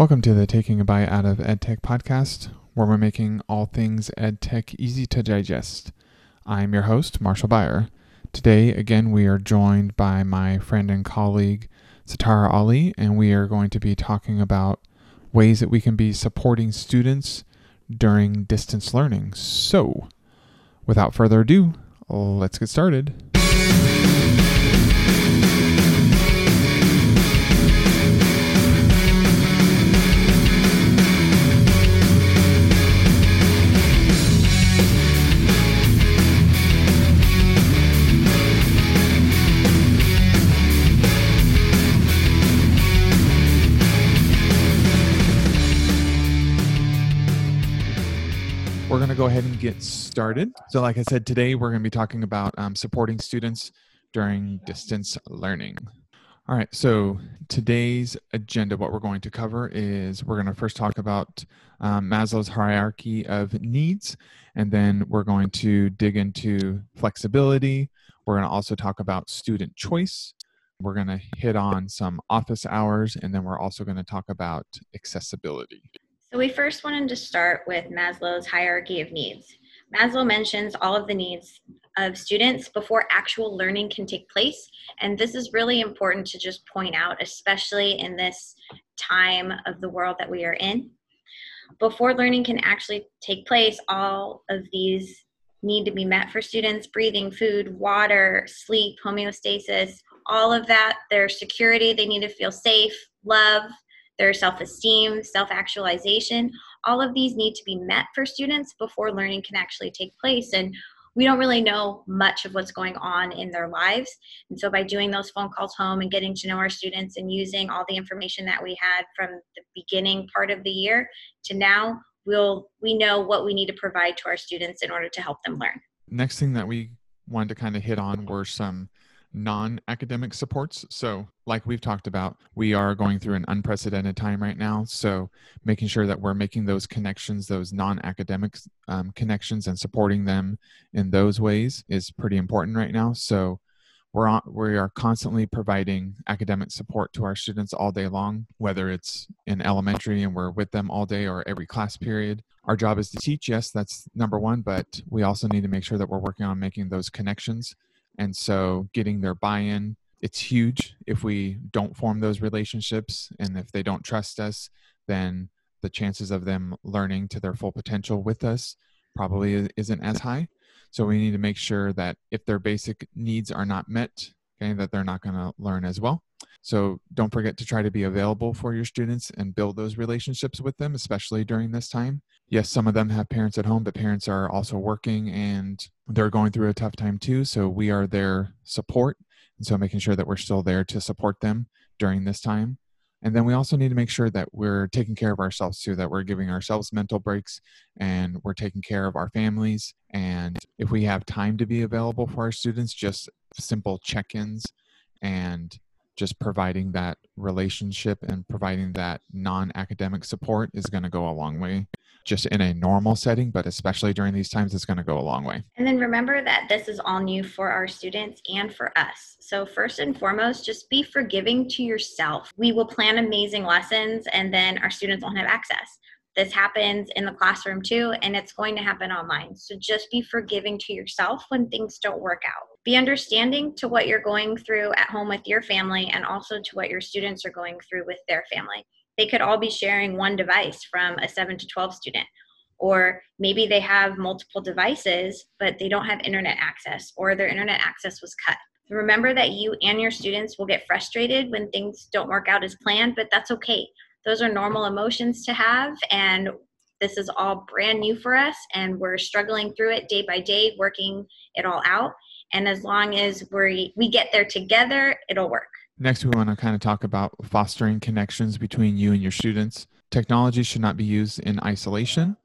Welcome to the Taking a Bite Out of EdTech podcast, where we're making all things EdTech easy to digest. I'm your host, Marshall Beyer. Today, again, we are joined by my friend and colleague, Satara Ali, and we are going to be talking about ways that we can be supporting students during distance learning. So, without further ado, let's get started. Ahead and get started. So, like I said, today we're going to be talking about um, supporting students during distance learning. All right, so today's agenda, what we're going to cover is we're going to first talk about um, Maslow's hierarchy of needs, and then we're going to dig into flexibility. We're going to also talk about student choice. We're going to hit on some office hours, and then we're also going to talk about accessibility. So we first wanted to start with Maslow's hierarchy of needs. Maslow mentions all of the needs of students before actual learning can take place. And this is really important to just point out, especially in this time of the world that we are in. Before learning can actually take place, all of these need to be met for students breathing, food, water, sleep, homeostasis, all of that, their security, they need to feel safe, love, their self esteem, self actualization. All of these need to be met for students before learning can actually take place. And we don't really know much of what's going on in their lives. And so, by doing those phone calls home and getting to know our students and using all the information that we had from the beginning part of the year to now, we'll we know what we need to provide to our students in order to help them learn. Next thing that we wanted to kind of hit on were some non academic supports. So, like we've talked about, we are going through an unprecedented time right now. So, making sure that we're making those connections, those non academic um, connections, and supporting them in those ways is pretty important right now. So, we're on, we are constantly providing academic support to our students all day long, whether it's in elementary and we're with them all day or every class period. Our job is to teach, yes, that's number one, but we also need to make sure that we're working on making those connections and so getting their buy in, it's huge. If we don't form those relationships and if they don't trust us, then the chances of them learning to their full potential with us probably isn't as high. So we need to make sure that if their basic needs are not met, okay, that they're not going to learn as well. So don't forget to try to be available for your students and build those relationships with them, especially during this time. Yes, some of them have parents at home, but parents are also working and they're going through a tough time too. So we are their support. And so making sure that we're still there to support them during this time. And then we also need to make sure that we're taking care of ourselves too, that we're giving ourselves mental breaks and we're taking care of our families. And if we have time to be available for our students, just simple check ins and just providing that relationship and providing that non academic support is going to go a long way. Just in a normal setting, but especially during these times, it's going to go a long way. And then remember that this is all new for our students and for us. So, first and foremost, just be forgiving to yourself. We will plan amazing lessons, and then our students won't have access. This happens in the classroom too, and it's going to happen online. So just be forgiving to yourself when things don't work out. Be understanding to what you're going through at home with your family and also to what your students are going through with their family. They could all be sharing one device from a 7 to 12 student. Or maybe they have multiple devices, but they don't have internet access, or their internet access was cut. Remember that you and your students will get frustrated when things don't work out as planned, but that's okay those are normal emotions to have and this is all brand new for us and we're struggling through it day by day working it all out. And as long as we we get there together it'll work. Next we want to kind of talk about fostering connections between you and your students. Technology should not be used in isolation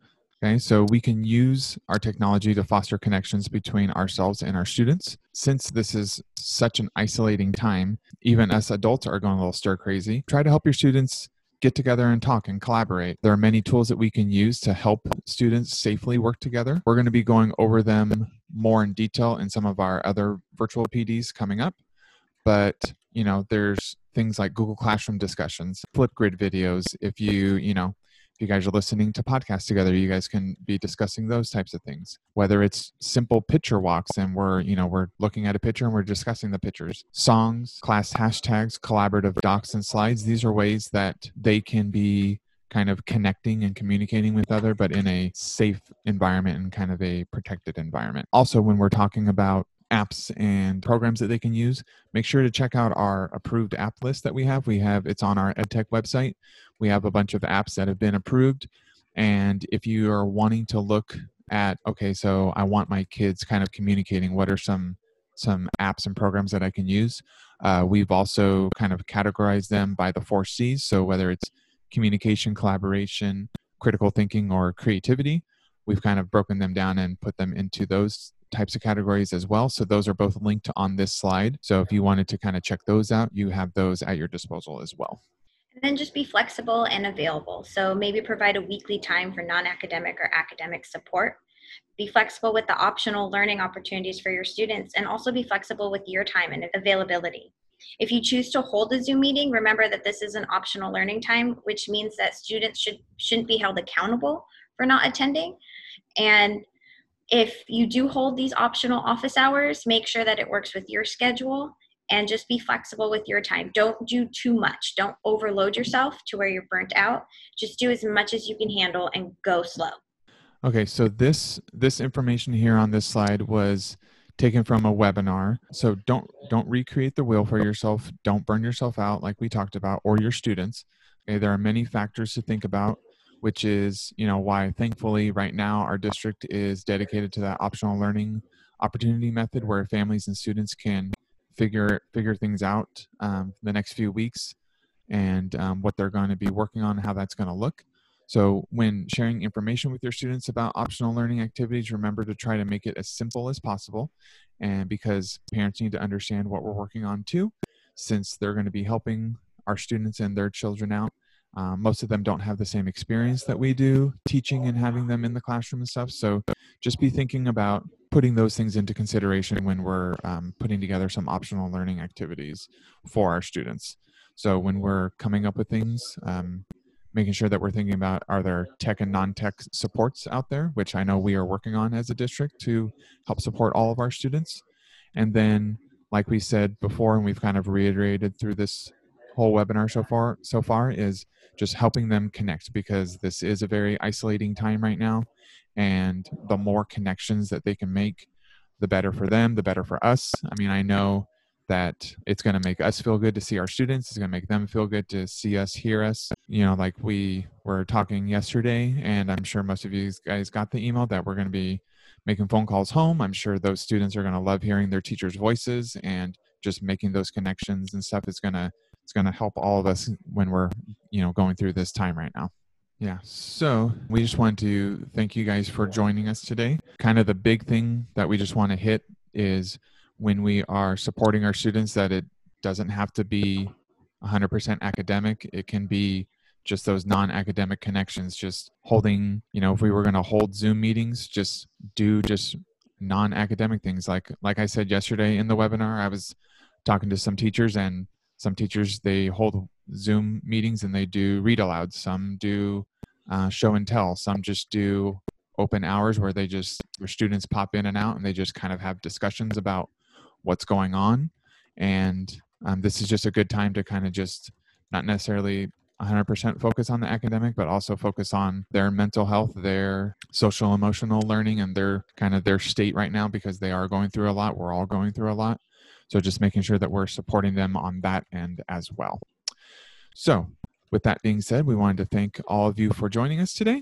okay? So we can use our technology to foster connections between ourselves and our students. Since this is such an isolating time even us adults are going a little stir crazy. Try to help your students get together and talk and collaborate. There are many tools that we can use to help students safely work together. We're going to be going over them more in detail in some of our other virtual PDs coming up. But you know, there's things like Google Classroom discussions, Flipgrid videos. If you, you know, if you guys are listening to podcasts together, you guys can be discussing those types of things. Whether it's simple picture walks and we're, you know, we're looking at a picture and we're discussing the pictures. Songs, class hashtags, collaborative docs and slides. These are ways that they can be kind of connecting and communicating with other but in a safe environment and kind of a protected environment also when we're talking about apps and programs that they can use make sure to check out our approved app list that we have. We have it's on our edtech website. We have a bunch of apps that have been approved and if you are wanting to look at okay so i want my kids kind of communicating what are some some apps and programs that i can use uh, we've also kind of categorized them by the four c's. So whether it's communication collaboration critical thinking or creativity we've kind of broken them down and put them into those types of categories as well. So those are both linked on this slide. So if you wanted to kind of check those out, you have those at your disposal as well. And then just be flexible and available. So maybe provide a weekly time for non academic or academic support. Be flexible with the optional learning opportunities for your students and also be flexible with your time and availability. If you choose to hold a Zoom meeting, remember that this is an optional learning time, which means that students should, shouldn't be held accountable for not attending. And if you do hold these optional office hours, make sure that it works with your schedule and just be flexible with your time. Don't do too much. Don't overload yourself to where you're burnt out. Just do as much as you can handle and go slow. Okay, so this this information here on this slide was taken from a webinar. So don't don't recreate the wheel for yourself. Don't burn yourself out like we talked about or your students. Okay, there are many factors to think about which is you know why thankfully right now our district is dedicated to that optional learning opportunity method where families and students can figure figure things out um, the next few weeks and um, what they're going to be working on how that's going to look. So when sharing information with your students about optional learning activities remember to try to make it as simple as possible and because parents need to understand what we're working on too since they're going to be helping our students and their children out um, most of them don't have the same experience that we do teaching and having them in the classroom and stuff. So just be thinking about putting those things into consideration when we're um, putting together some optional learning activities for our students. So when we're coming up with things, um, making sure that we're thinking about are there tech and non-tech supports out there, which I know we are working on as a district to help support all of our students. And then, like we said before, and we've kind of reiterated through this whole webinar so far so far is just helping them connect because this is a very isolating time right now. And the more connections that they can make the better for them the better for us. I mean i know that it's going to make us feel good to see our students. It's going to make them feel good to see us hear us. You know like we were talking yesterday and i'm sure most of you guys got the email that we're going to be making phone calls home. I'm sure those students are going to love hearing their teachers voices and just making those connections and stuff is going to it's going to help all of us when we're you know going through this time right now. Yeah so we just want to thank you guys for joining us today. Kind of the big thing that we just want to hit is when we are supporting our students that it doesn't have to be 100% academic. It can be just those non-academic connections just holding you know if we were going to hold zoom meetings just do just non-academic things. Like like i said yesterday in the webinar i was talking to some teachers and some teachers they hold zoom meetings and they do read aloud. Some do uh, show and tell. Some just do open hours where they just where students pop in and out and they just kind of have discussions about what's going on. And um, this is just a good time to kind of just not necessarily 100% focus on the academic but also focus on their mental health their social emotional learning and their kind of their state right now because they are going through a lot. We're all going through a lot so just making sure that we're supporting them on that end as well. So with that being said, we wanted to thank all of you for joining us today.